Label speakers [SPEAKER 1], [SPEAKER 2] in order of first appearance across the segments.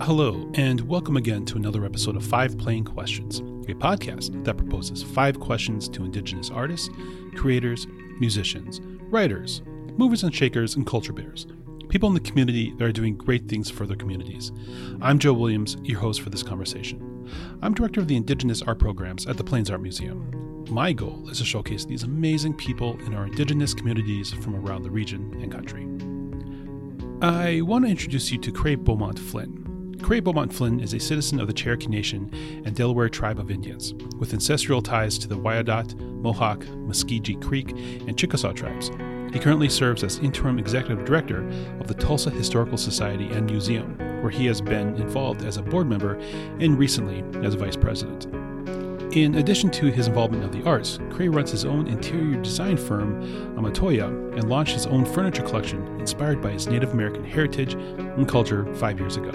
[SPEAKER 1] Hello, and welcome again to another episode of Five Plain Questions, a podcast that proposes five questions to Indigenous artists, creators, musicians, writers, movers and shakers, and culture bearers, people in the community that are doing great things for their communities. I'm Joe Williams, your host for this conversation. I'm director of the Indigenous Art Programs at the Plains Art Museum. My goal is to showcase these amazing people in our Indigenous communities from around the region and country. I want to introduce you to Cray Bauxmont-Flynn. Cray Bauxmont-Flynn is a citizen of the Cherokee Nation and Delaware Tribe of Indians, with ancestral ties to the Wyandotte, Mohawk, Muscogee Creek, and Chickasaw tribes. He currently serves as interim executive director of the Tulsa Historical Society and Museum, where he has been involved as a board member and recently as vice president. In addition to his involvement of the arts, Cray runs his own interior design firm, Amatoya, and launched his own furniture collection inspired by his Native American heritage and culture five years ago.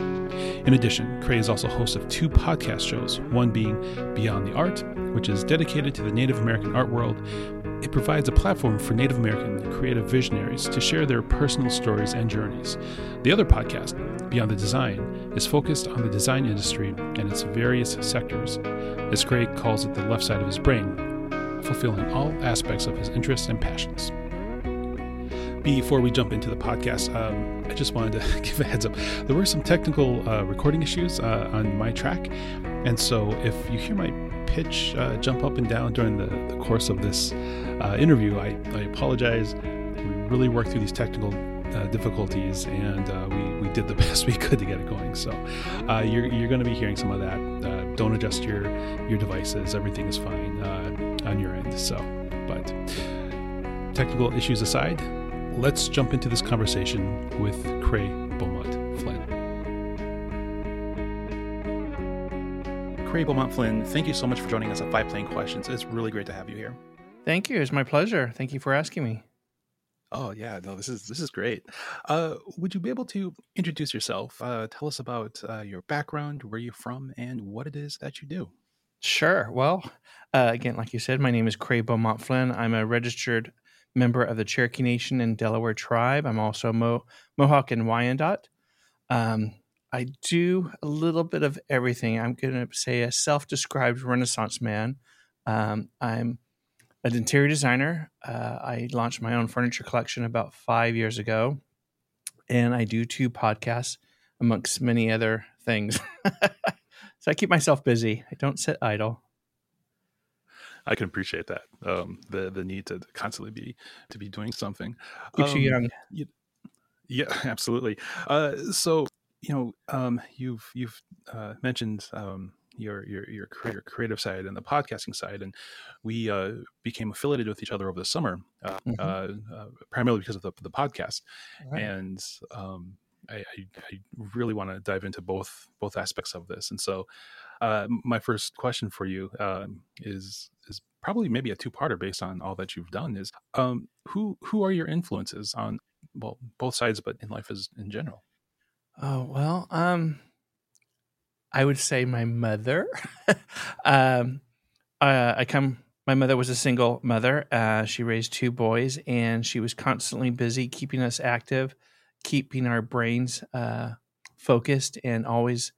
[SPEAKER 1] In addition, Cray is also host of two podcast shows, one being Beyond the Art, which is dedicated to the Native American art world. It provides a platform for Native American creative visionaries to share their personal stories and journeys. The other podcast, Beyond the Design, is focused on the design industry and its various sectors. As Cray calls it the left side of his brain, fulfilling all aspects of his interests and passions. Before we jump into the podcast, um, I just wanted to give a heads up. There were some technical uh, recording issues uh, on my track, and so if you hear my pitch uh, jump up and down during the, the course of this uh, interview, I, I apologize. We really worked through these technical uh, difficulties, and uh, we, we did the best we could to get it going. So uh, you're, you're going to be hearing some of that. Uh, don't adjust your your devices; everything is fine uh, on your end. So, but technical issues aside, let's jump into this conversation with Cray Bauxmont-Flynn. Cray Bauxmont-Flynn, thank you so much for joining us at Five Plain Questions. It's really great to have you here.
[SPEAKER 2] Thank you. It's my pleasure. Thank you for asking me.
[SPEAKER 1] Oh yeah, no, this is this is great. Uh, would you be able to introduce yourself? Uh, tell us about uh, your background, where you're from, and what it is that you do.
[SPEAKER 2] Sure. Well, uh, again, like you said, my name is Cray Bauxmont-Flynn. I'm a registered member of the Cherokee Nation and Delaware Tribe. I'm also Mo- Mohawk and Wyandotte. Um, I do a little bit of everything. I'm going to say a self-described Renaissance man. Um, I'm an interior designer. Uh, I launched my own furniture collection about five years ago, and I do two podcasts amongst many other things. so I keep myself busy. I don't sit idle.
[SPEAKER 1] I can appreciate that. Um, the the need to constantly be to be doing something
[SPEAKER 2] keeps um, you young.
[SPEAKER 1] You, yeah, absolutely. Uh, so you know, um, you've you've uh, mentioned um, your your your your creative side and the podcasting side, and we uh, became affiliated with each other over the summer, uh, mm-hmm. uh, uh primarily because of the the podcast, right. and um, I, I, I, really want to dive into both both aspects of this, and so uh, my first question for you um, is is probably maybe a two parter based on all that you've done. Is um, who who are your influences on well both sides, but in life as in general?
[SPEAKER 2] Oh well, um, I would say my mother. um, uh, I come. My mother was a single mother. Uh, she raised two boys, and she was constantly busy keeping us active, keeping our brains uh, focused, and always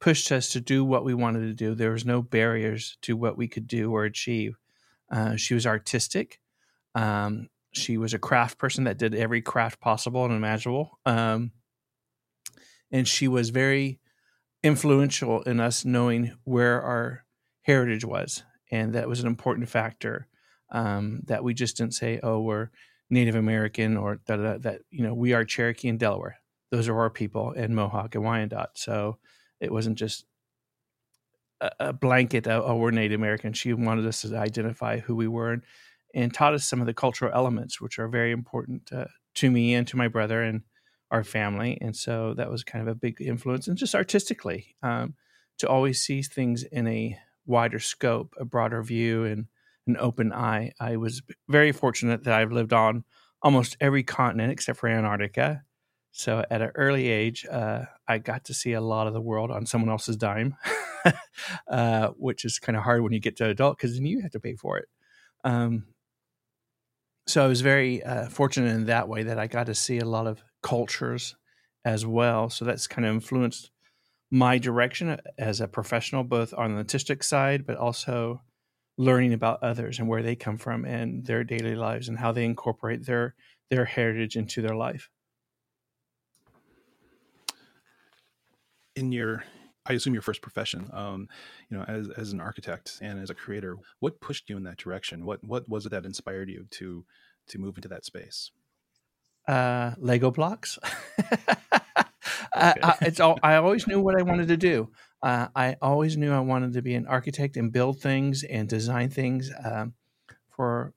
[SPEAKER 2] pushed us to do what we wanted to do. There was no barriers to what we could do or achieve. Uh, she was artistic. Um, she was a craft person that did every craft possible and imaginable. Um, and she was very influential in us knowing where our heritage was, and that was an important factor. Um, that we just didn't say, "Oh, we're Native American," or that, that you know we are Cherokee and Delaware. Those are our people, and Mohawk and Wyandotte. So it wasn't just a, a blanket. Of, oh, we're Native American. She wanted us to identify who we were and, and taught us some of the cultural elements, which are very important uh, to me and to my brother. And our family, and so that was kind of a big influence. And just artistically, um, to always see things in a wider scope, a broader view, and an open eye. I was very fortunate that I've lived on almost every continent except for Antarctica. So at an early age, uh, I got to see a lot of the world on someone else's dime, uh, which is kind of hard when you get to adult because then you have to pay for it. Um, so I was very uh, fortunate in that way that I got to see a lot of cultures as well. So that's kind of influenced my direction as a professional, both on the artistic side, but also learning about others and where they come from and their daily lives and how they incorporate their their heritage into their life.
[SPEAKER 1] In your, I assume your first profession, um, you know, as as an architect and as a creator, what pushed you in that direction? What what was it that inspired you to to move into that space?
[SPEAKER 2] Uh, Lego blocks. I, I, it's all. I always knew what I wanted to do. Uh, I always knew I wanted to be an architect and build things and design things. Um, for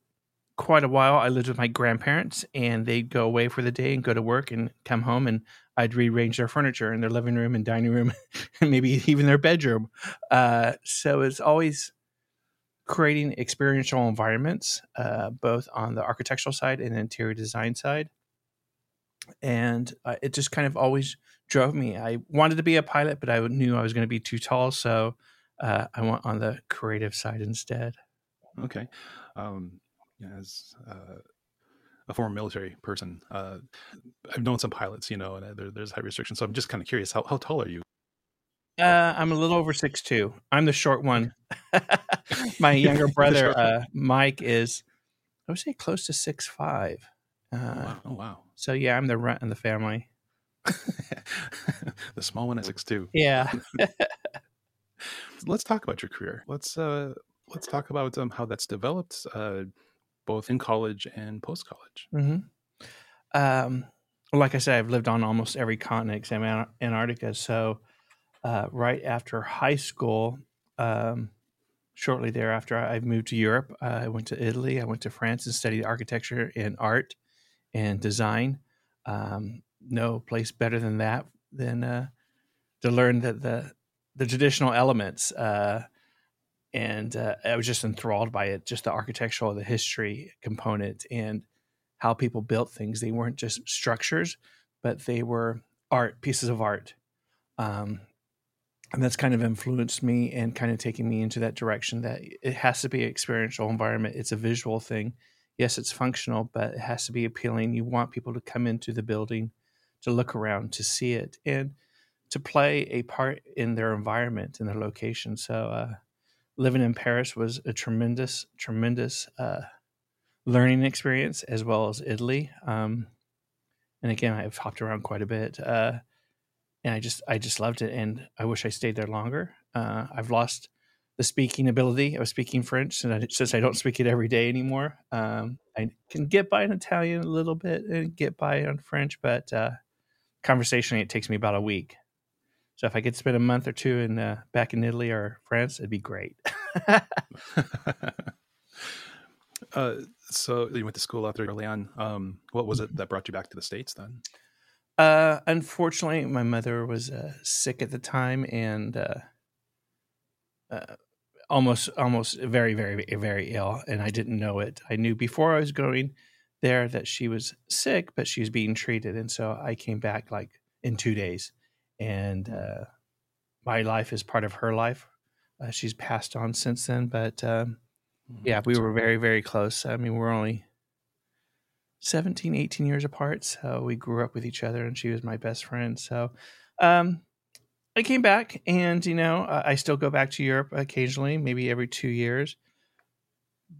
[SPEAKER 2] quite a while, I lived with my grandparents, and they'd go away for the day and go to work and come home, and I'd rearrange their furniture in their living room and dining room, and maybe even their bedroom. Uh, so it's always creating experiential environments, uh, both on the architectural side and interior design side. And uh, it just kind of always drove me. I wanted to be a pilot, but I knew I was going to be too tall, so uh, I went on the creative side instead.
[SPEAKER 1] Okay, um, as uh, a former military person, uh, I've known some pilots, you know, and there, there's high restrictions. So I'm just kind of curious, how how tall are you?
[SPEAKER 2] Uh, I'm a little over six two. I'm the short one. My younger brother, uh, Mike, is I would say close to six five.
[SPEAKER 1] Uh, oh, wow. oh wow!
[SPEAKER 2] So yeah, I'm the runt in the family.
[SPEAKER 1] the small one at six two.
[SPEAKER 2] Yeah.
[SPEAKER 1] let's talk about your career. Let's uh, let's talk about um, how that's developed, uh, both in college and post college.
[SPEAKER 2] Mm-hmm. Um, like I said, I've lived on almost every continent except Antarctica. So, uh, right after high school, um, shortly thereafter, I moved to Europe. I went to Italy. I went to France and studied architecture and art and design. Um, no place better than that than uh, to learn the, the the traditional elements. Uh, and uh, I was just enthralled by it, just the architectural, the history component, and how people built things. They weren't just structures, but they were art, pieces of art. Um, and that's kind of influenced me and kind of taking me into that direction that it has to be an experiential environment. It's a visual thing. Yes, it's functional, but it has to be appealing. You want people to come into the building to look around, to see it, and to play a part in their environment in their location. So, uh, living in Paris was a tremendous, tremendous uh, learning experience, as well as Italy. Um, and again, I've hopped around quite a bit, uh, and I just, I just loved it, and I wish I stayed there longer. Uh, I've lost the speaking ability of speaking French, and I, since I don't speak it every day anymore, um, I can get by in Italian a little bit and get by on French, but uh, conversationally, it takes me about a week. So if I could spend a month or two in uh, back in Italy or France, it'd be great.
[SPEAKER 1] uh, so you went to school after early on. Um, what was it that brought you back to the states then?
[SPEAKER 2] Uh, unfortunately, my mother was uh, sick at the time and uh, uh, almost, almost very, very, very ill, and I didn't know it. I knew before I was going there that she was sick, but she was being treated. And so I came back like in two days. And uh, my life is part of her life. Uh, she's passed on since then. But um, mm-hmm. yeah, we were very, very close. I mean, we're only 17, 18 years apart. So we grew up with each other, and she was my best friend. So um, I came back, and, you know, I still go back to Europe occasionally, maybe every two years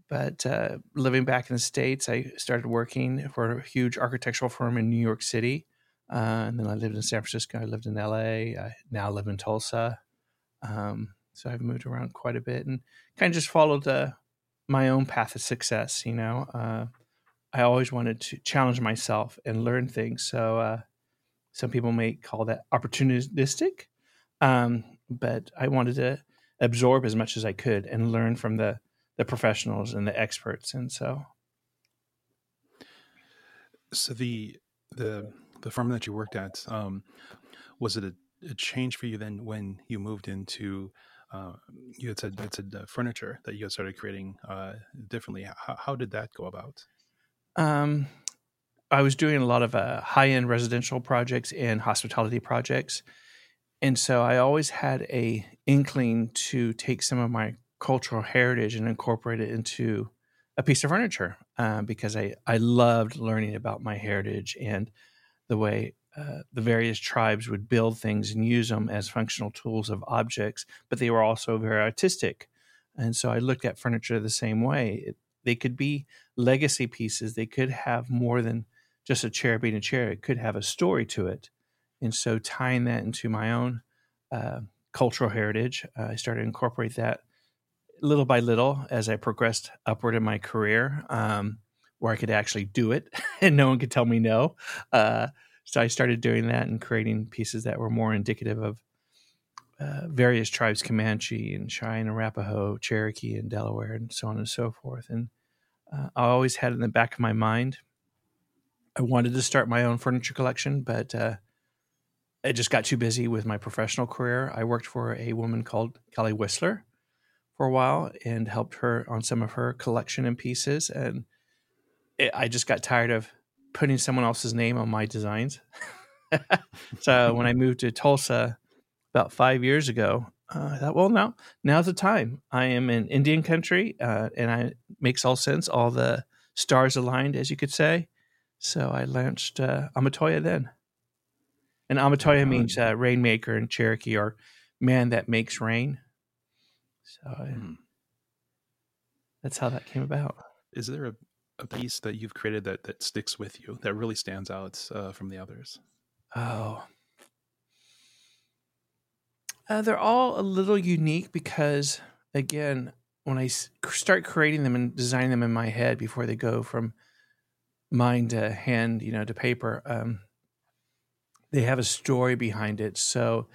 [SPEAKER 2] but uh, living back in the states, I started working for a huge architectural firm in New York City, uh, and then I lived in San Francisco. I lived in L.A. I now live in Tulsa. Um, so I've moved around quite a bit and kind of just followed uh, my own path of success. You know, uh, I always wanted to challenge myself and learn things. So uh, some people may call that opportunistic, um, but I wanted to absorb as much as I could and learn from the the professionals and the experts. And so
[SPEAKER 1] so the the the firm that you worked at um, was it a, a, change for you then when you moved into uh, you had said it's a furniture that you had started creating uh, differently? How, how, did that go about?
[SPEAKER 2] Um, i was doing a lot of uh, high-end residential projects and hospitality projects and so i always had a inkling to take some of my cultural heritage and incorporate it into a piece of furniture uh, because I, I loved learning about my heritage and the way uh, the various tribes would build things and use them as functional tools of objects, but they were also very artistic. And so I looked at furniture the same way. It, they could be legacy pieces. They could have more than just a chair being a chair. It could have a story to it. And so tying that into my own uh, cultural heritage, uh, I started to incorporate that little by little as I progressed upward in my career, um, where I could actually do it and no one could tell me no. Uh, so I started doing that and creating pieces that were more indicative of uh, various tribes Comanche and Cheyenne, Arapaho, Cherokee, and Delaware, and so on and so forth. And uh, I always had in the back of my mind, I wanted to start my own furniture collection, but uh, I just got too busy with my professional career. I worked for a woman called Kelly Wearstler for a while and helped her on some of her collection and pieces. And it, I just got tired of putting someone else's name on my designs. so when I moved to Tulsa, about five years ago, uh, I thought, well, now now's the time. I am in Indian country, uh, and I makes all sense. All the stars aligned, as you could say. So I launched uh, Amatoya then, and Amatoya means uh, rainmaker in Cherokee, or man that makes rain. So hmm. that's how that came about.
[SPEAKER 1] Is there a, a piece that you've created that that sticks with you that really stands out uh, from the others?
[SPEAKER 2] Oh, uh, they're all a little unique because, again, when I start creating them and designing them in my head before they go from mind to hand, you know, to paper, um, they have a story behind it. So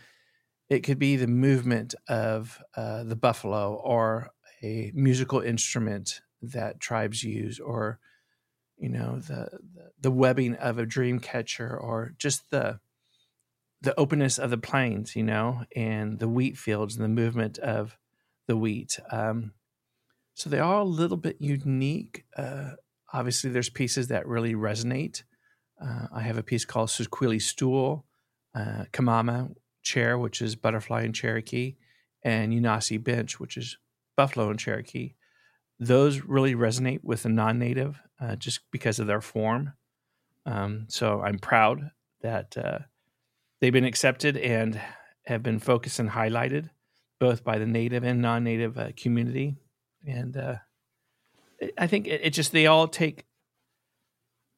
[SPEAKER 2] it could be the movement of uh, the buffalo or a musical instrument that tribes use or you know the, the, webbing of a dream catcher or just the the openness of the plains, you know, and the wheat fields and the movement of the wheat. Um, so they are a little bit unique. Uh, obviously, there's pieces that really resonate. Uh, I have a piece called Susqueely Stool, uh, Kamama Chair, which is Butterfly in Cherokee, and Unasi Bench, which is Buffalo in Cherokee. Those really resonate with the non native uh, just because of their form. Um, so I'm proud that uh, they've been accepted and have been focused and highlighted both by the native and non-native uh, community and uh, i think it, it, just they all take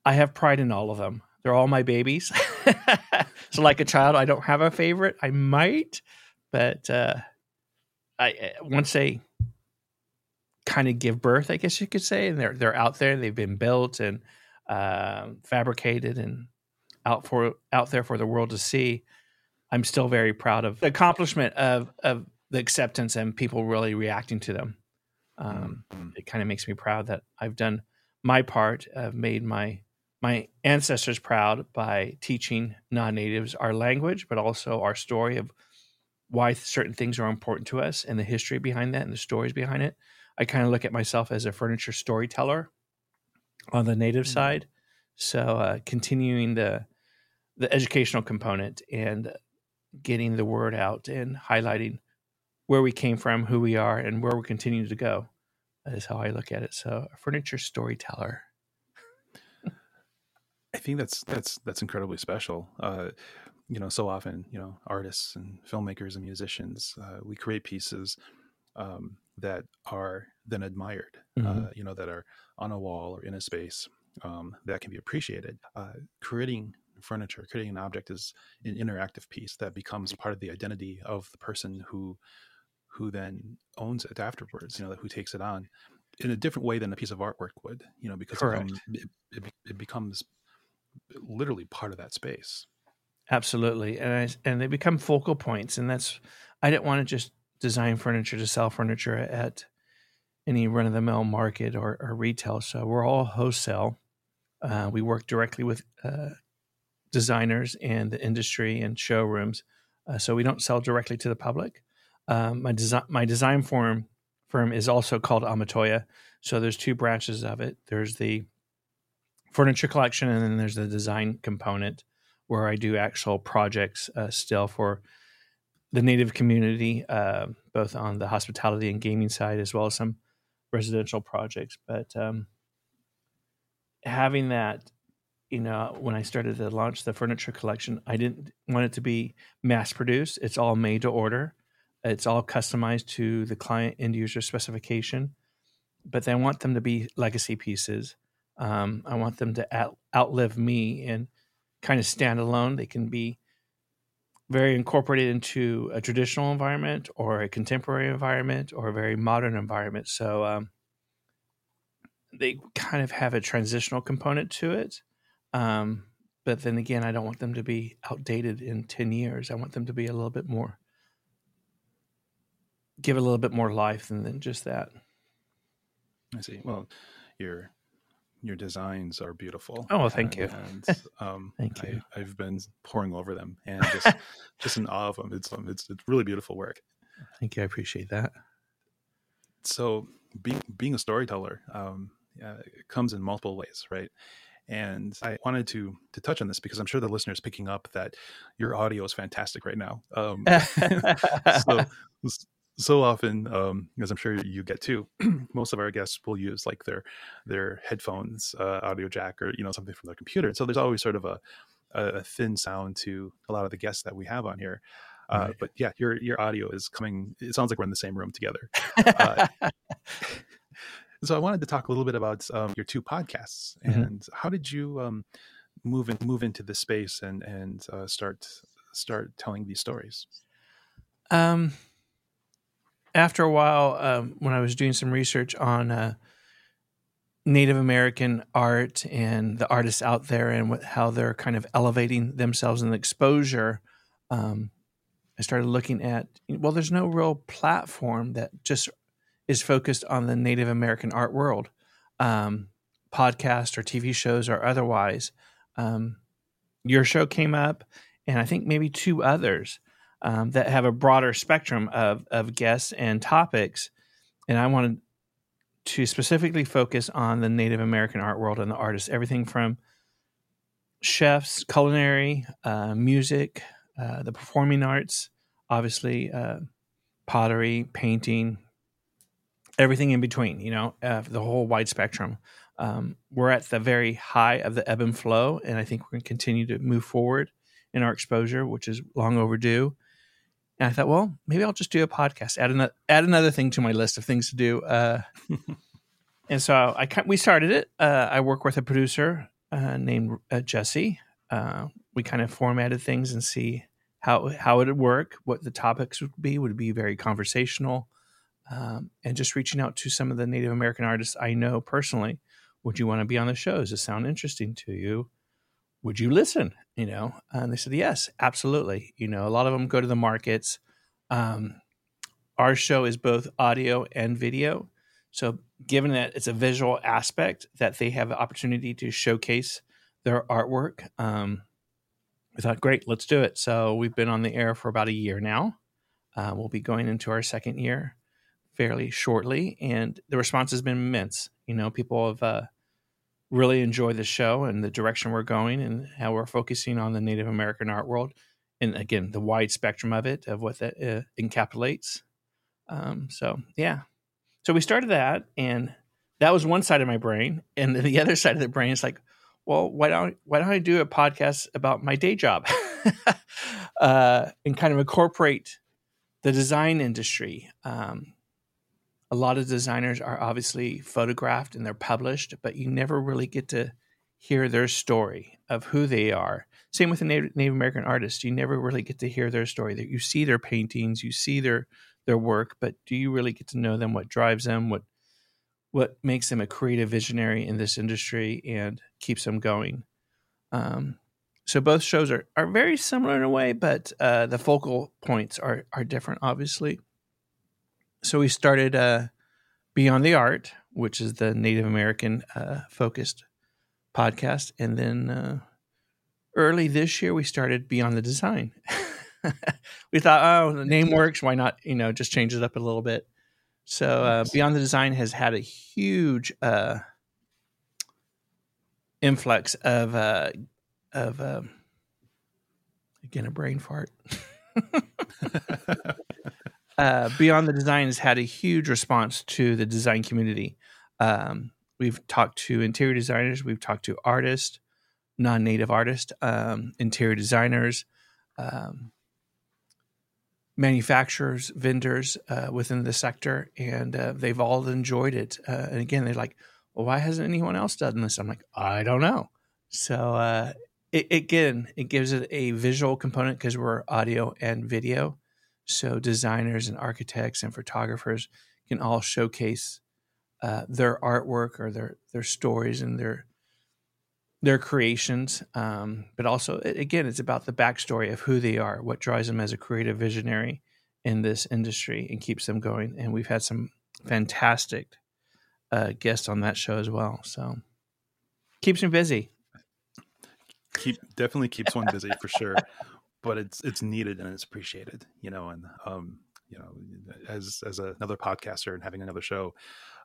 [SPEAKER 2] i have pride in all of them they're all my babies so like a child i don't have a favorite i might but uh, i uh, once they kind of give birth i guess you could say and they're they're out there they've been built and uh, fabricated and out for out there for the world to see. I'm still very proud of the accomplishment of of the acceptance and people really reacting to them. Um, mm-hmm. It kind of makes me proud that I've done my part. I've made my my ancestors proud by teaching non-natives our language, but also our story of why certain things are important to us and the history behind that and the stories behind it. I kind of look at myself as a furniture storyteller on the native mm-hmm. side. So uh, continuing the the educational component and getting the word out and highlighting where we came from, who we are, and where we're continuing to go. That is how I look at it. So, a furniture storyteller.
[SPEAKER 1] I think that's that's that's incredibly special. Uh, you know, so often, you know, artists and filmmakers and musicians, uh, we create pieces um, that are then admired. Uh, mm-hmm. Uh, you know, that are on a wall or in a space um, that can be appreciated. Uh, creating furniture, creating an object is an interactive piece that becomes part of the identity of the person who who then owns it afterwards, you know, who takes it on in a different way than a piece of artwork would, you know, because it, it, it, it, becomes literally part of that space.
[SPEAKER 2] Absolutely. And I, and they become focal points. And that's, I didn't want to just design furniture to sell furniture at any run of the mill market or, or, retail. So we're all wholesale. Uh, we work directly with uh, designers and the industry and showrooms. Uh, so we don't sell directly to the public. Um, my design my design firm firm is also called Amatoya. So there's two branches of it. There's the furniture collection, and then there's the design component where I do actual projects uh, still for the native community, uh, both on the hospitality and gaming side, as well as some residential projects. But um, having that you know, when I started to launch the furniture collection, I didn't want it to be mass produced. It's all made to order. It's all customized to the client end user specification. But I want them to be legacy pieces. Um, I want them to out, outlive me and kind of stand alone. They can be very incorporated into a traditional environment or a contemporary environment or a very modern environment. So um, they kind of have a transitional component to it. Um, but then again, I don't want them to be outdated in 10 years. I want them to be a little bit more, give a little bit more life than, than just that.
[SPEAKER 1] I see. Well, your your designs are beautiful.
[SPEAKER 2] Oh, well, thank you.
[SPEAKER 1] And, um,
[SPEAKER 2] thank you.
[SPEAKER 1] I, have been poring over them and just just in awe of them. It's um, it's it's really beautiful work.
[SPEAKER 2] Thank you. I appreciate that.
[SPEAKER 1] So being being a storyteller um, uh, comes in multiple ways, right? And I wanted to to touch on this because I'm sure the listener is picking up that your audio is fantastic right now. Um, so so often, um, as I'm sure you get too, most of our guests will use like their their headphones, uh, audio jack, or you know something from their computer. And so there's always sort of a a thin sound to a lot of the guests that we have on here. Uh, right. But yeah, your your audio is coming. It sounds like we're in the same room together. Uh, so I wanted to talk a little bit about um, your two podcasts mm-hmm. and how did you um, move in, move into this space and and uh, start start telling these stories.
[SPEAKER 2] Um, after a while, um, when I was doing some research on uh, Native American art and the artists out there and what, how they're kind of elevating themselves in the exposure, um, I started looking at well, there's no real platform that just is focused on the Native American art world, um, podcast or TV shows or otherwise. Um, your show came up, and I think maybe two others um, that have a broader spectrum of, of guests and topics. And I wanted to specifically focus on the Native American art world and the artists, everything from chefs, culinary, uh, music, uh, the performing arts, obviously, uh, pottery, painting, everything in between, you know, uh, the whole wide spectrum. Um, we're at the very high of the ebb and flow, and I think we're going to continue to move forward in our exposure, which is long overdue. And I thought, well, maybe I'll just do a podcast, add another, add another thing to my list of things to do. Uh, and so I we started it. Uh, I work with a producer uh, named uh, Jesse. Uh, we kind of formatted things and see how how it would work, what the topics would be. Would be very conversational um, and just reaching out to some of the Native American artists I know personally. Would you want to be on the show? Does it sound interesting to you? Would you listen? You know, and they said yes, absolutely. You know, a lot of them go to the markets. Um, our show is both audio and video, so given that it's a visual aspect, that they have the opportunity to showcase their artwork. Um, we thought, great, let's do it. So we've been on the air for about a year now. Uh, we'll be going into our second year fairly shortly, and the response has been immense. You know, people have uh, really enjoy the show and the direction we're going, and how we're focusing on the Native American art world, and again, the wide spectrum of it, of what that uh, encapsulates. Um, so, yeah, so we started that, and that was one side of my brain, and then the other side of the brain is like, well, why don't why don't I do a podcast about my day job, uh, and kind of incorporate the design industry. Um, a lot of designers are obviously photographed and they're published, but you never really get to hear their story of who they are. Same with the Native, Native American artists. You never really get to hear their story. You see their paintings, you see their their work, but do you really get to know them? What drives them? What what makes them a creative visionary in this industry and keeps them going? Um, so both shows are, are very similar in a way, but uh, the focal points are are different, obviously so we started uh, Beyond the Art, which is the Native American uh, focused podcast, and then uh, early this year we started Beyond the Design. we thought, oh, the name works. Why not? You know, just change it up a little bit. So uh, Beyond the Design has had a huge uh, influx of uh, of um, again a brain fart. uh, Beyond the Design has had a huge response to the design community. Um, we've talked to interior designers, we've talked to artists, non-native artists, um, interior designers, um, manufacturers, vendors uh, within the sector, and uh, they've all enjoyed it. Uh, and again, they're like, well, "Why hasn't anyone else done this?" I'm like, "I don't know." So uh, it, again, it gives it a visual component because we're audio and video. So designers and architects and photographers can all showcase uh, their artwork or their their stories and their their creations. Um, but also, again, it's about the backstory of who they are, what drives them as a creative visionary in this industry, and keeps them going. And we've had some fantastic uh, guests on that show as well. So keeps me busy.
[SPEAKER 1] Keep definitely keeps one busy for sure, but it's it's needed and it's appreciated, you know. And um, you know, as as another podcaster and having another show,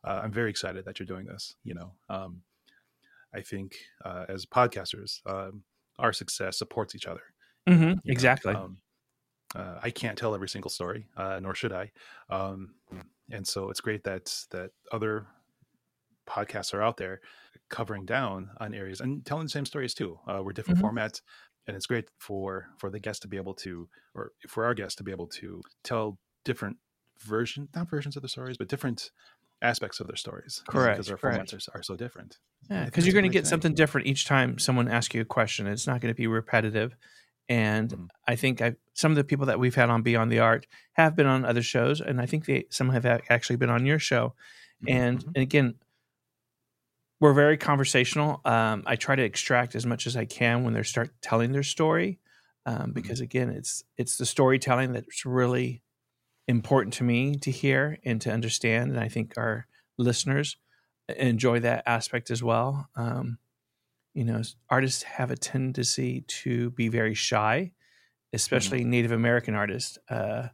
[SPEAKER 1] uh, I'm very excited that you're doing this. You know, um, I think uh, as podcasters, um, our success supports each other.
[SPEAKER 2] Mm-hmm, exactly.
[SPEAKER 1] Um, uh, I can't tell every single story, uh, nor should I. Um, and so it's great that that other podcasts are out there covering down on areas and telling the same stories too. Uh, we're different mm-hmm. formats, and it's great for for the guests to be able to, or for our guests to be able to tell different version, not versions of the stories, but different aspects of their stories.
[SPEAKER 2] Correct.
[SPEAKER 1] Because our
[SPEAKER 2] correct.
[SPEAKER 1] formats are, are so different.
[SPEAKER 2] Yeah, because you're going to get thing. something different each time someone asks you a question. It's not going to be repetitive. And mm-hmm. I think I, some of the people that we've had on Beyond the Art have been on other shows, and I think they some have actually been on your show. Mm-hmm. And and again, we're very conversational. Um, I try to extract as much as I can when they start telling their story, um, mm-hmm. because again, it's it's the storytelling that's really important to me to hear and to understand. And I think our listeners enjoy that aspect as well. Um, you know, artists have a tendency to be very shy, especially mm-hmm. Native American artists. Uh,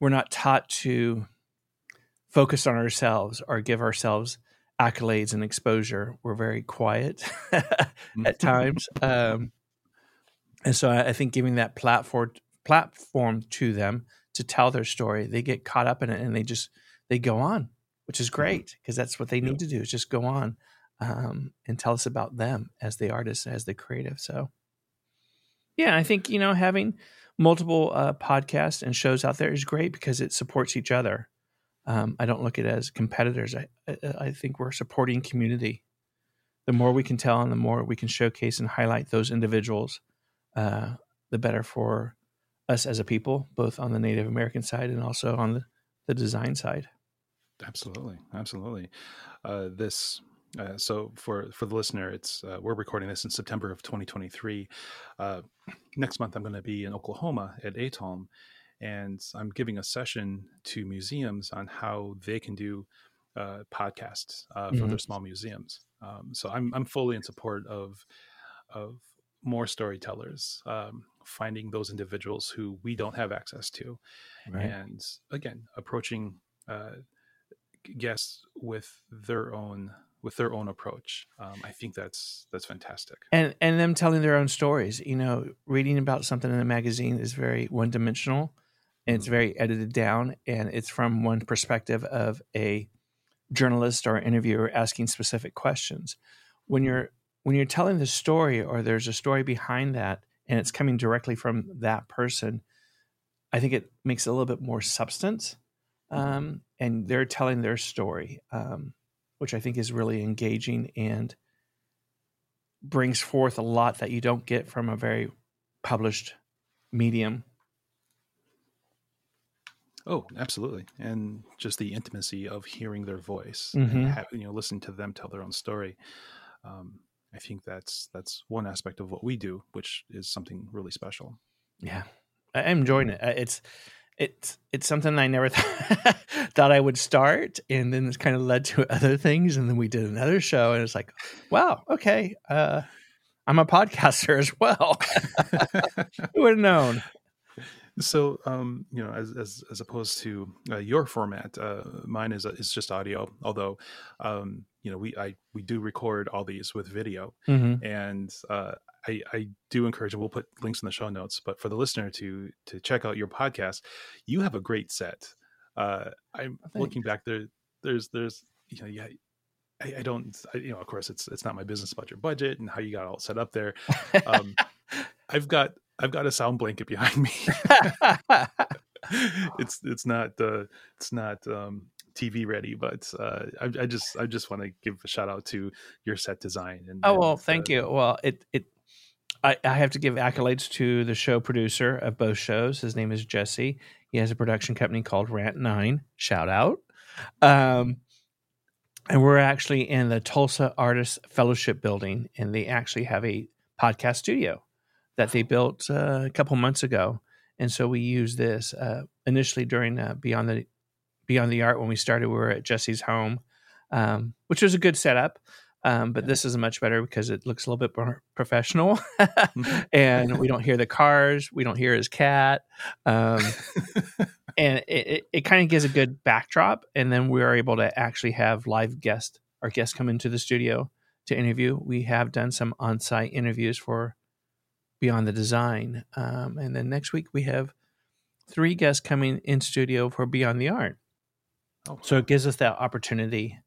[SPEAKER 2] we're not taught to focus on ourselves or give ourselves accolades and exposure. We're very quiet at mm-hmm. times. Um, and so I, I think giving that platform platform to them to tell their story. They get caught up in it and they just they go on, which is mm-hmm. great because that's what they need to do is just go on um, and tell us about them as the artist, as the creative. So, yeah, I think you know having multiple uh, podcasts and shows out there is great because it supports each other. Um, I don't look at it as competitors. I, I, think we're supporting community. The more we can tell and the more we can showcase and highlight those individuals, uh, the better for us as a people, both on the Native American side and also on the, the design side.
[SPEAKER 1] Absolutely, absolutely. Uh, this uh, so for for the listener, it's uh, we're recording this in September of 2023. Uh, next month, I'm going to be in Oklahoma at ATALM, and I'm giving a session to museums on how they can do uh, podcasts uh, for mm-hmm. their small museums. Um, so I'm I'm fully in support of of more storytellers, um, finding those individuals who we don't have access to, right. and again approaching uh, guests with their own with their own approach. Um, I think that's that's fantastic.
[SPEAKER 2] And and them telling their own stories. You know, reading about something in a magazine is very one dimensional, and it's mm-hmm. very edited down, and it's from one perspective of a journalist or interviewer asking specific questions. When you're when you're telling the story or there's a story behind that and it's coming directly from that person, I think it makes it a little bit more substance. Um, and they're telling their story, um, which I think is really engaging and brings forth a lot that you don't get from a very published medium.
[SPEAKER 1] Oh, absolutely, and just the intimacy of hearing their voice
[SPEAKER 2] mm-hmm.
[SPEAKER 1] and having, you know listening to them tell their own story. Um, I think that's that's one aspect of what we do, which is something really special.
[SPEAKER 2] Yeah, I'm enjoying it. It's it's it's something I never thought, thought I would start, and then it's kind of led to other things, and then we did another show, and it's like, wow, okay, uh, I'm a podcaster as well. Who would have known?
[SPEAKER 1] So, um, you know, as as, as opposed to uh, your format, uh, mine is is just audio. Although, um, you know, we I we do record all these with video,
[SPEAKER 2] mm-hmm.
[SPEAKER 1] and uh, I I do encourage, and we'll put links in the show notes. But for the listener to to check out your podcast, you have a great set. Uh, I'm Thanks. looking back there. There's there's you know yeah I, I don't, I, you know, of course, it's it's not my business about your budget and how you got all set up there. Um, I've got I've got a sound blanket behind me. it's it's not uh, it's not um, TV ready, but uh, I, I just I just want to give a shout out to your set design. And
[SPEAKER 2] oh well,
[SPEAKER 1] and,
[SPEAKER 2] thank
[SPEAKER 1] uh,
[SPEAKER 2] you. Well, it it I, I have to give accolades to the show producer of both shows. His name is Jesse. He has a production company called Rant Nine. Shout out. Um, and we're actually in the Tulsa Artists Fellowship building, and they actually have a podcast studio that they built uh, a couple months ago. And so we use this uh, initially during uh, Beyond the Beyond the Art when we started. We were at Jesse's home, um, which was a good setup. Um, but this is much better because it looks a little bit more professional, and we don't hear the cars, we don't hear his cat, um, and it, it, it kind of gives a good backdrop. And then we are able to actually have live guests, our guests come into the studio to interview. We have done some on-site interviews for Beyond the Design, um, and then next week we have three guests coming in studio for Beyond the Art.
[SPEAKER 1] Oh.
[SPEAKER 2] So it gives us that opportunity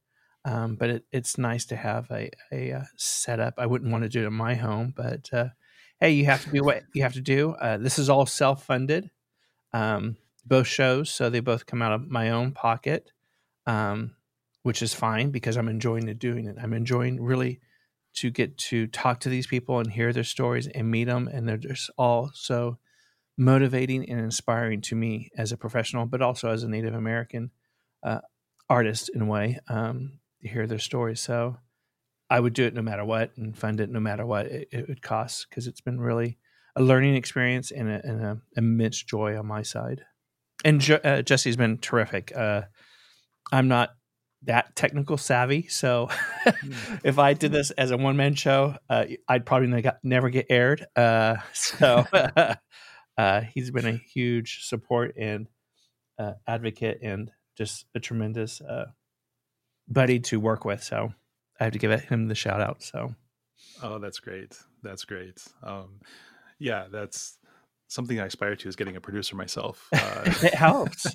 [SPEAKER 2] um, but it, it's nice to have a, a, uh setup. I wouldn't want to do it in my home, but uh, hey, you have to do what you have to do. Uh, this is all self funded, um, both shows, so they both come out of my own pocket, um, which is fine because I'm enjoying doing it. I'm enjoying really to get to talk to these people and hear their stories and meet them, and they're just all so motivating and inspiring to me as a professional, but also as a Native American uh, artist in a way. Um, to hear their stories. So I would do it no matter what and fund it no matter what it, it would cost because it's been really a learning experience and, an immense joy on my side. And jo- uh, Jesse's been terrific. Uh, I'm not that technical savvy, so if I did this as a one man show, uh, I'd probably ne- never get aired. Uh, so uh, he's been a huge support and uh, advocate and just a tremendous buddy to work with. So I have to give him the shout out. So,
[SPEAKER 1] oh, that's great. That's great. Um, yeah, that's something I aspire to is getting a producer myself. Uh,
[SPEAKER 2] it helps.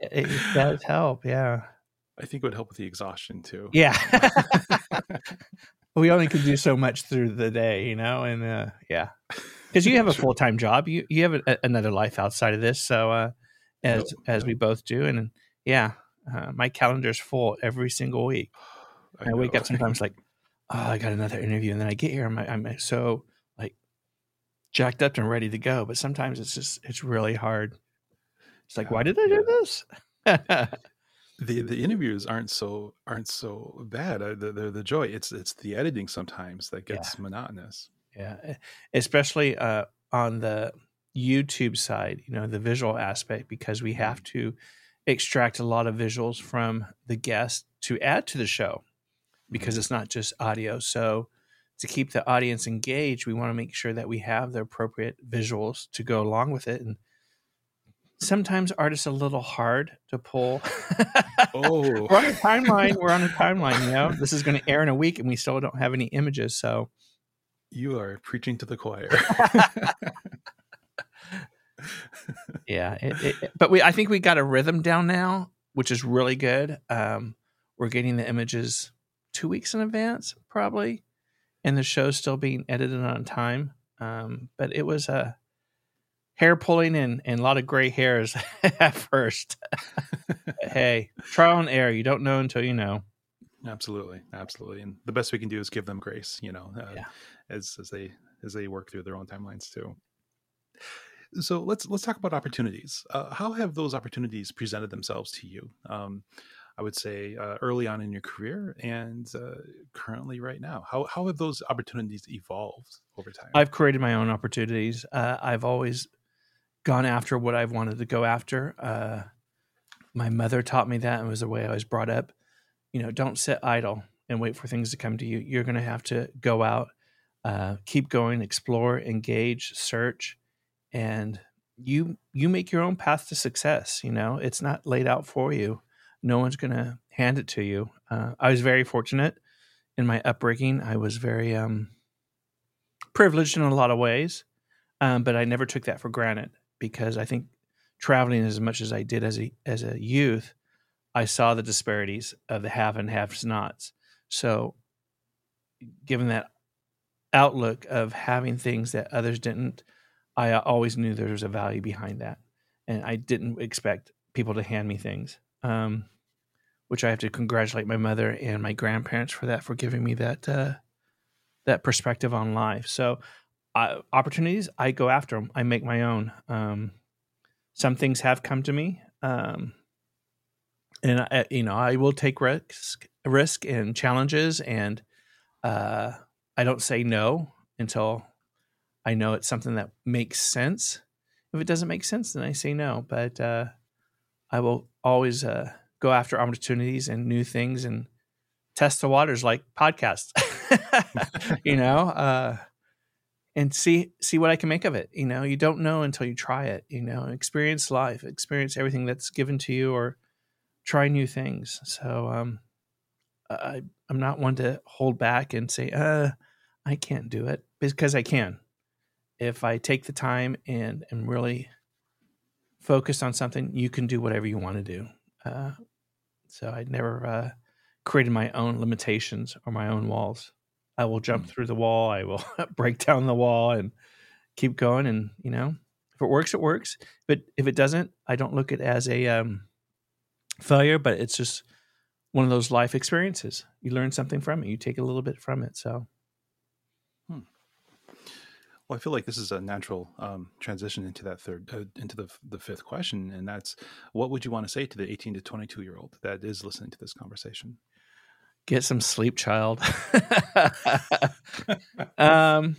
[SPEAKER 2] it, it does help. Yeah.
[SPEAKER 1] I think it would help with the exhaustion too.
[SPEAKER 2] Yeah. we only can do so much through the day, you know, and uh, yeah, because you have a full time job, you you have a, another life outside of this. So uh, as no, as no. we both do, and yeah, uh, my calendar's full every single week. I, I wake up sometimes like, oh, I got another interview, and then I get here, I'm, I'm so like jacked up and ready to go. But sometimes it's just it's really hard. It's like, why did I do this?
[SPEAKER 1] the the interviews aren't so aren't so bad. Uh, the, the the joy it's it's the editing sometimes that gets yeah. monotonous.
[SPEAKER 2] Yeah, especially uh, on the YouTube side, you know, the visual aspect because we have mm-hmm. to extract a lot of visuals from the guest to add to the show because mm-hmm. it's not just audio. So to keep the audience engaged, we want to make sure that we have the appropriate visuals to go along with it. And sometimes artists a little hard to pull.
[SPEAKER 1] oh,
[SPEAKER 2] we're on a timeline. We're on a timeline. You know, this is going to air in a week, and we still don't have any images. So
[SPEAKER 1] you are preaching to the choir
[SPEAKER 2] yeah, it, it, but we I think we got a rhythm down now, which is really good. Um, we're getting the images two weeks in advance, probably, and the show's still being edited on time. Um, but it was a hair pulling and, and a lot of gray hairs at first. hey, trial and error. You don't know until you know.
[SPEAKER 1] Absolutely, absolutely, and the best we can do is give them grace. You know, uh,
[SPEAKER 2] yeah.
[SPEAKER 1] as as they as they work through their own timelines too. So let's let's talk about opportunities. Uh, how have those opportunities presented themselves to you? Um, I would say uh, early on in your career and uh, currently right now. How how have those opportunities evolved over time?
[SPEAKER 2] I've created my own opportunities. Uh, I've always gone after what I've wanted to go after. Uh, my mother taught me that, and was the way I was brought up. You know, don't sit idle and wait for things to come to you. You're going to have to go out, uh, keep going, explore, engage, search and you you make your own path to success you know it's not laid out for you no one's going to hand it to you uh, i was very fortunate in my upbringing i was very um, privileged in a lot of ways um, but i never took that for granted because i think traveling as much as i did as a as a youth i saw the disparities of the have and have nots So, given that outlook of having things that others didn't, I always knew there was a value behind that, and I didn't expect people to hand me things. Um, which I have to congratulate my mother and my grandparents for that, for giving me that uh, that perspective on life. So, uh, opportunities, I go after them. I make my own. Um, some things have come to me, um, and I, you know I will take risk, risk and challenges, and uh, I don't say no until I know it's something that makes sense. If it doesn't make sense, then I say no. But uh, I will always uh, go after opportunities and new things and test the waters like podcasts. you know, uh, and see see what I can make of it. You know, you don't know until you try it. You know, experience life, experience everything that's given to you, or try new things. So, um, I I'm not one to hold back and say, uh, I can't do it because I can. If I take the time and am really focused on something, you can do whatever you want to do. Uh, so I never uh, created my own limitations or my own walls. I will jump mm. through the wall. I will break down the wall and keep going. And you know, if it works, it works. But if it doesn't, I don't look at it as a um, failure. But it's just one of those life experiences. You learn something from it. You take a little bit from it. So.
[SPEAKER 1] Hmm. Well, I feel like this is a natural um, transition into that third, uh, into the the fifth question, and that's what would you want to say to the eighteen to twenty two year old that is listening to this conversation?
[SPEAKER 2] Get some sleep, child. um,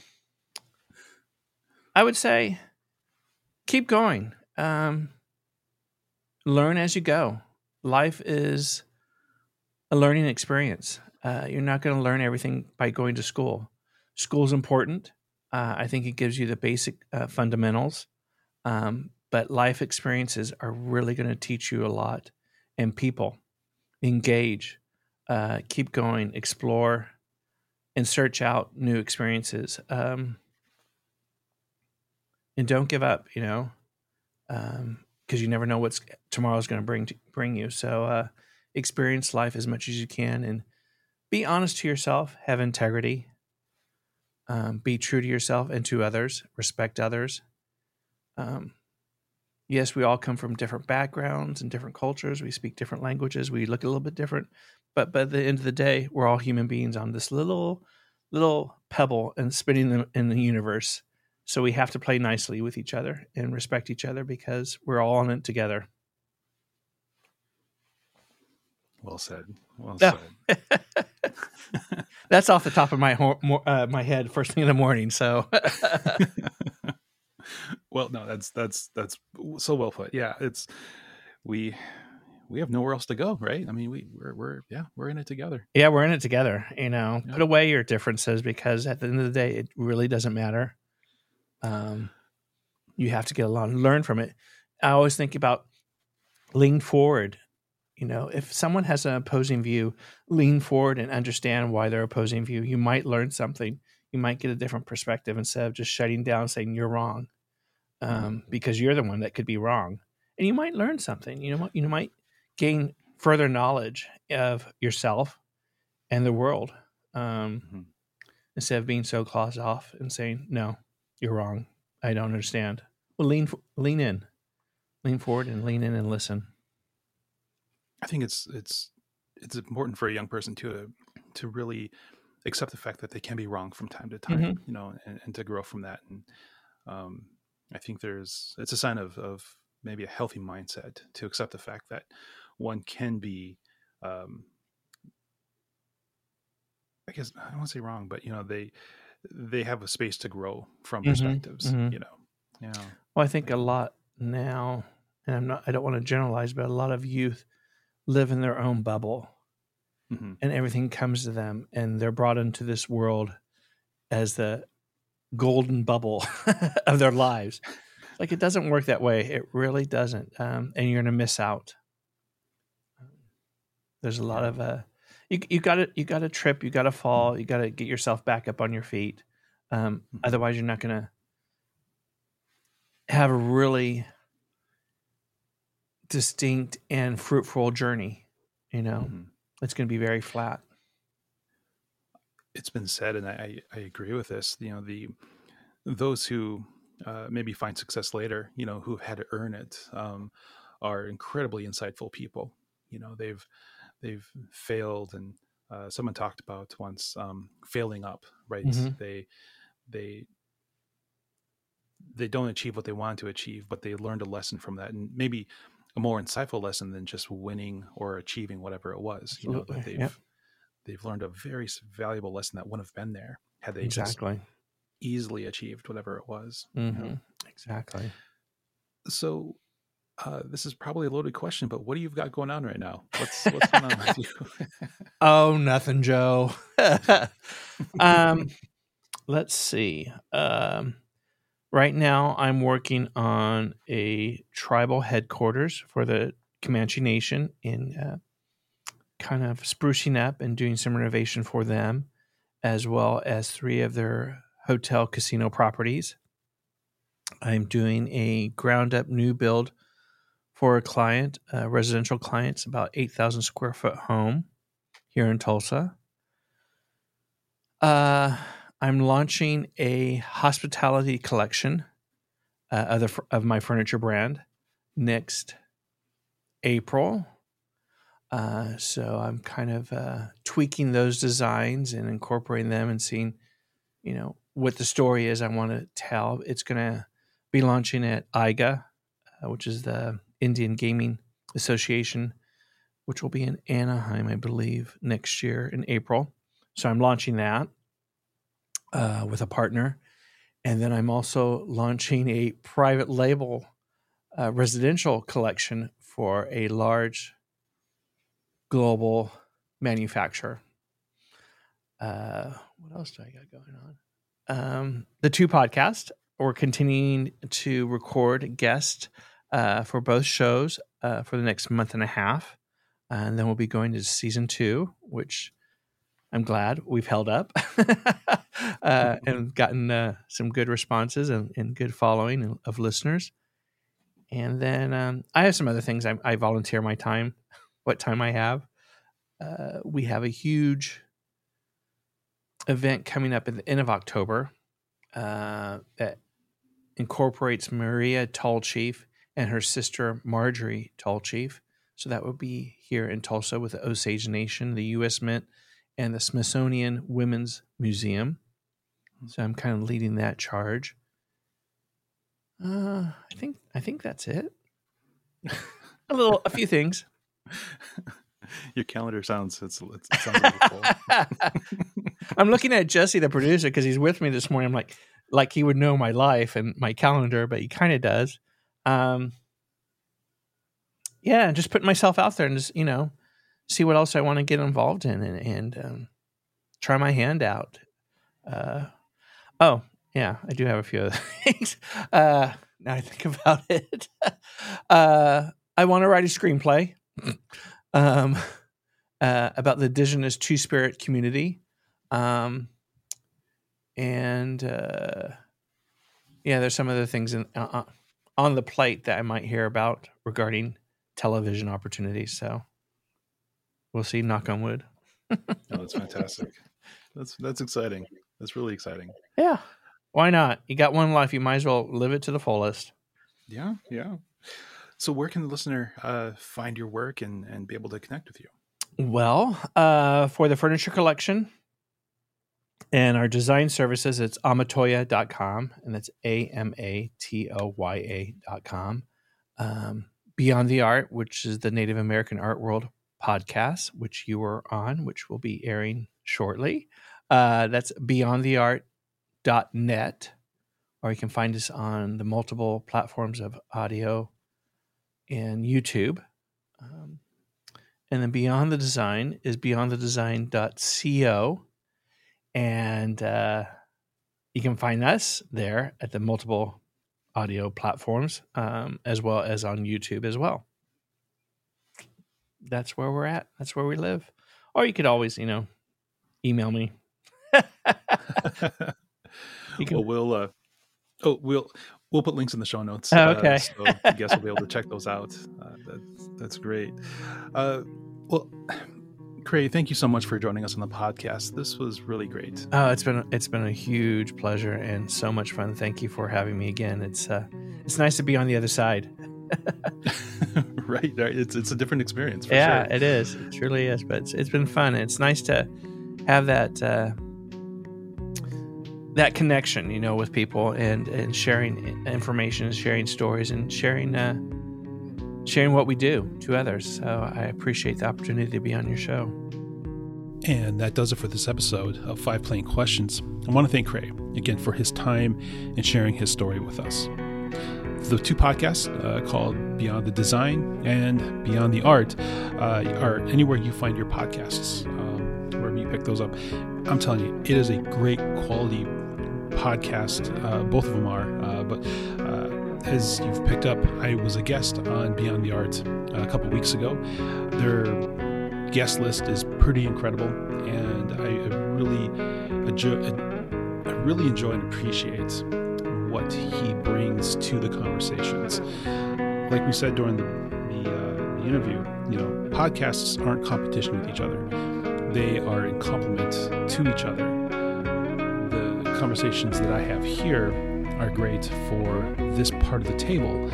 [SPEAKER 2] I would say keep going. Um, learn as you go. Life is a learning experience. Uh, you're not going to learn everything by going to school. School's important. Uh, I think it gives you the basic uh, fundamentals, um, but life experiences are really going to teach you a lot. And people engage uh, keep going, explore, and search out new experiences. Um, and don't give up, you know, because um, you never know what's tomorrow's going to bring bring you. So uh, experience life as much as you can, and be honest to yourself. Have integrity. Um, be true to yourself and to others. Respect others. Um, yes, we all come from different backgrounds and different cultures. We speak different languages. We look a little bit different, but by the end of the day, we're all human beings on this little little pebble and spinning them in the universe. So we have to play nicely with each other and respect each other because we're all in it together.
[SPEAKER 1] Well said. Well said.
[SPEAKER 2] That's off the top of my uh, my head first thing in the morning. So.
[SPEAKER 1] well, no, that's that's that's so well put. Yeah, it's we we have nowhere else to go, right? I mean, we we're, we're yeah, we're in it together.
[SPEAKER 2] Yeah, we're in it together. You know, yeah. put away your differences because at the end of the day, it really doesn't matter. Um, you have to get along, learn from it. I always think about lean forward. You know, if someone has an opposing view, lean forward and understand why they're opposing view. You might learn something. You might get a different perspective instead of just shutting down, saying you're wrong, um, because you're the one that could be wrong. And you might learn something. You know what? You might gain further knowledge of yourself and the world um, mm-hmm. instead of being so closed off and saying no you're wrong i don't understand well lean lean in lean forward and lean in and listen
[SPEAKER 1] i think it's it's it's important for a young person to to really accept the fact that they can be wrong from time to time mm-hmm. you know and, and, to grow from that and um, i think there's it's a sign of of maybe a healthy mindset to accept the fact that one can be um, I guess I don't want to say wrong, but you know they they have a space to grow from mm-hmm, perspectives. Mm-hmm. You know,
[SPEAKER 2] yeah. Well, I think a lot now, and I'm not. I don't want to generalize, but a lot of youth live in their own bubble, mm-hmm. and everything comes to them, and they're brought into this world as the golden bubble of their lives. Like it doesn't work that way. It really doesn't, um, and you're going to miss out. There's a lot of uh, you you got to you got to trip, you got to fall, you got to get yourself back up on your feet. Um, mm-hmm. Otherwise, you're not gonna have a really distinct and fruitful journey. You know, mm-hmm. it's going to be very flat.
[SPEAKER 1] It's been said, and I, I agree with this. You know, the those who uh, maybe find success later, you know, who've had to earn it, um, are incredibly insightful people. You know, they've they've failed, and uh, someone talked about once um, failing up. Right? Mm-hmm. They they they don't achieve what they want to achieve, but they learned a lesson from that, and maybe a more insightful lesson than just winning or achieving whatever it was. You know, that they've yep. They've learned a very valuable lesson that wouldn't have been there had they exactly easily achieved whatever it was.
[SPEAKER 2] Mm-hmm. You know? Exactly.
[SPEAKER 1] So uh, this is probably a loaded question, but what do you've got going on right now? What's what's going on with you?
[SPEAKER 2] oh, nothing, Joe. um, let's see. Um, right now, I'm working on a tribal headquarters for the Comanche Nation in uh, kind of sprucing up and doing some renovation for them, as well as three of their hotel casino properties. I'm doing a ground up new build for a client, a residential client, it's about 8,000 square foot home here in Tulsa. Uh, I'm launching a hospitality collection uh, of, the, of my furniture brand next April. Uh, so I'm kind of uh, tweaking those designs and incorporating them and seeing, you know, what the story is I want to tell. It's going to be launching at IGA, uh, which is the Indian Gaming Association, which will be in Anaheim, I believe, next year in April. So I'm launching that uh, with a partner. And then I'm also launching a private label uh, residential collection for a large global manufacturer. Uh, what else do I got going on? um, the two podcasts. We're continuing to record guests uh, for both shows uh, for the next month and a half. And then we'll be going to season two, which I'm glad we've held up uh, and gotten uh, some good responses and, and, good following of listeners. And then um, I have some other things. I, I, volunteer my time, what time I have. Uh, we have a huge event coming up at the end of October uh, that incorporates Maria Tallchief and her sister Marjorie Tallchief. So that would be here in Tulsa with the Osage Nation, the U.S. Mint, and the Smithsonian Women's Museum. So I'm kind of leading that charge. Uh, I think I think that's it. a little, a few things.
[SPEAKER 1] Your calendar sounds it's, it sounds.
[SPEAKER 2] I'm looking at Jesse, the producer, because he's with me this morning. I'm like, like he would know my life and my calendar, but he kind of does. Um, yeah, just putting myself out there and just you know see what else I want to get involved in and, and um, try my hand out. Uh, oh yeah, I do have a few other things. Uh, now I think about it. uh, I want to write a screenplay um, uh, about the indigenous Two Spirit community. Um, and uh, yeah, there's some other things in, uh, uh, on the plate that I might hear about regarding television opportunities. So we'll see. Knock on wood.
[SPEAKER 1] oh, that's fantastic. That's that's exciting. That's really exciting.
[SPEAKER 2] Yeah. Why not? You got one life. You might as well live it to the fullest.
[SPEAKER 1] Yeah. Yeah. So, where can the listener uh, find your work and, and be able to connect with you?
[SPEAKER 2] Well, uh, for the furniture collection, and our design services, it's amatoya.com, and that's A M A T O Y A.com. Um, Beyond the Art, which is the Native American Art World podcast, which you are on, which will be airing shortly. Uh, that's beyondtheart.net, or you can find us on the multiple platforms of audio and YouTube. Um, and then Beyond the Design is beyondthedesign.co and uh, you can find us there at the multiple audio platforms um, as well as on YouTube as well. That's where we're at. That's where we live. Or you could always, you know, email me.
[SPEAKER 1] you can... Well, we'll uh, oh we'll we'll put links in the show notes.
[SPEAKER 2] Oh, okay. Uh,
[SPEAKER 1] so I guess we'll be able to check those out. Uh, that's that's great. Uh, well, Cray, thank you so much for joining us on the podcast. This was really great.
[SPEAKER 2] Oh, it's been it's been a huge pleasure and so much fun. Thank you for having me again. It's uh, it's nice to be on the other side.
[SPEAKER 1] right, right. It's it's a different experience.
[SPEAKER 2] yeah,
[SPEAKER 1] sure.
[SPEAKER 2] it is. It truly is. But it's, it's been fun. It's nice to have that uh, that connection, you know, with people and and sharing information, sharing stories, and sharing uh, sharing what we do to others. So I appreciate the opportunity to be on your show.
[SPEAKER 1] And that does it for this episode of Five Plain Questions. I want to thank Cray again for his time and sharing his story with us. The two podcasts uh, called Beyond the Design and Beyond the Art uh, are anywhere you find your podcasts, um, wherever you pick those up. I'm telling you, it is a great quality podcast. Uh, both of them are, uh, but uh, as you've picked up, I was a guest on Beyond the Art uh, a couple weeks ago. Their guest list is pretty incredible, and I really enjoy, I really enjoy and appreciate what he brings to the conversations. Like we said during the the, uh, the interview, you know, podcasts aren't competition with each other; they are in complement to each other. Conversations that I have here are great for this part of the table,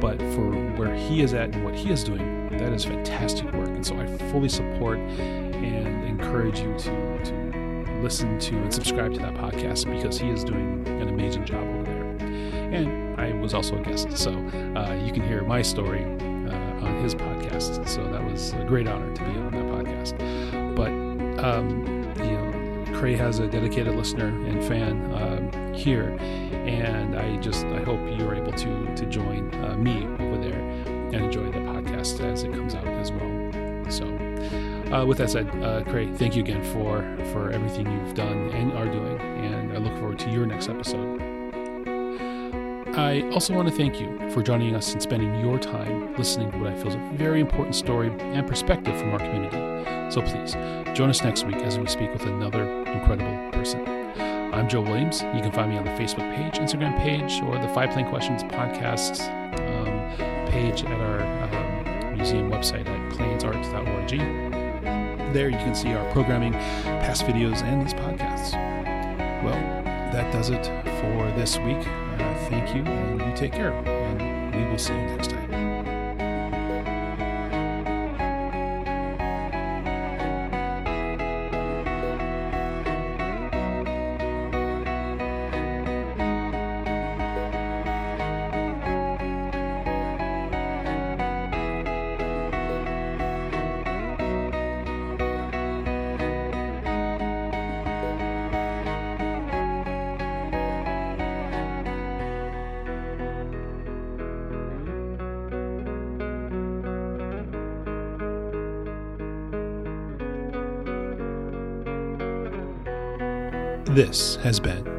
[SPEAKER 1] but for where he is at and what he is doing, that is fantastic work. And so I fully support and encourage you to, to listen to and subscribe to that podcast because he is doing an amazing job over there. And I was also a guest, so uh, you can hear my story uh, on his podcast. So that was a great honor to be on that podcast. But um, Cray has a dedicated listener and fan um, here, and I just I hope you're able to to join uh, me over there and enjoy the podcast as it comes out as well. So, uh, with that said, uh, Cray, thank you again for for everything you've done and are doing, and I look forward to your next episode. I also want to thank you for joining us and spending your time listening to what I feel is a very important story and perspective from our community. So please join us next week as we speak with another incredible person. I'm Joe Williams. You can find me on the Facebook page, Instagram page, or the Five Plain Questions podcast um, page at our um, museum website at plainsart.org. There you can see our programming, past videos, and these podcasts. Well, that does it for this week. Thank you, and you take care. And we will see you next time. Has been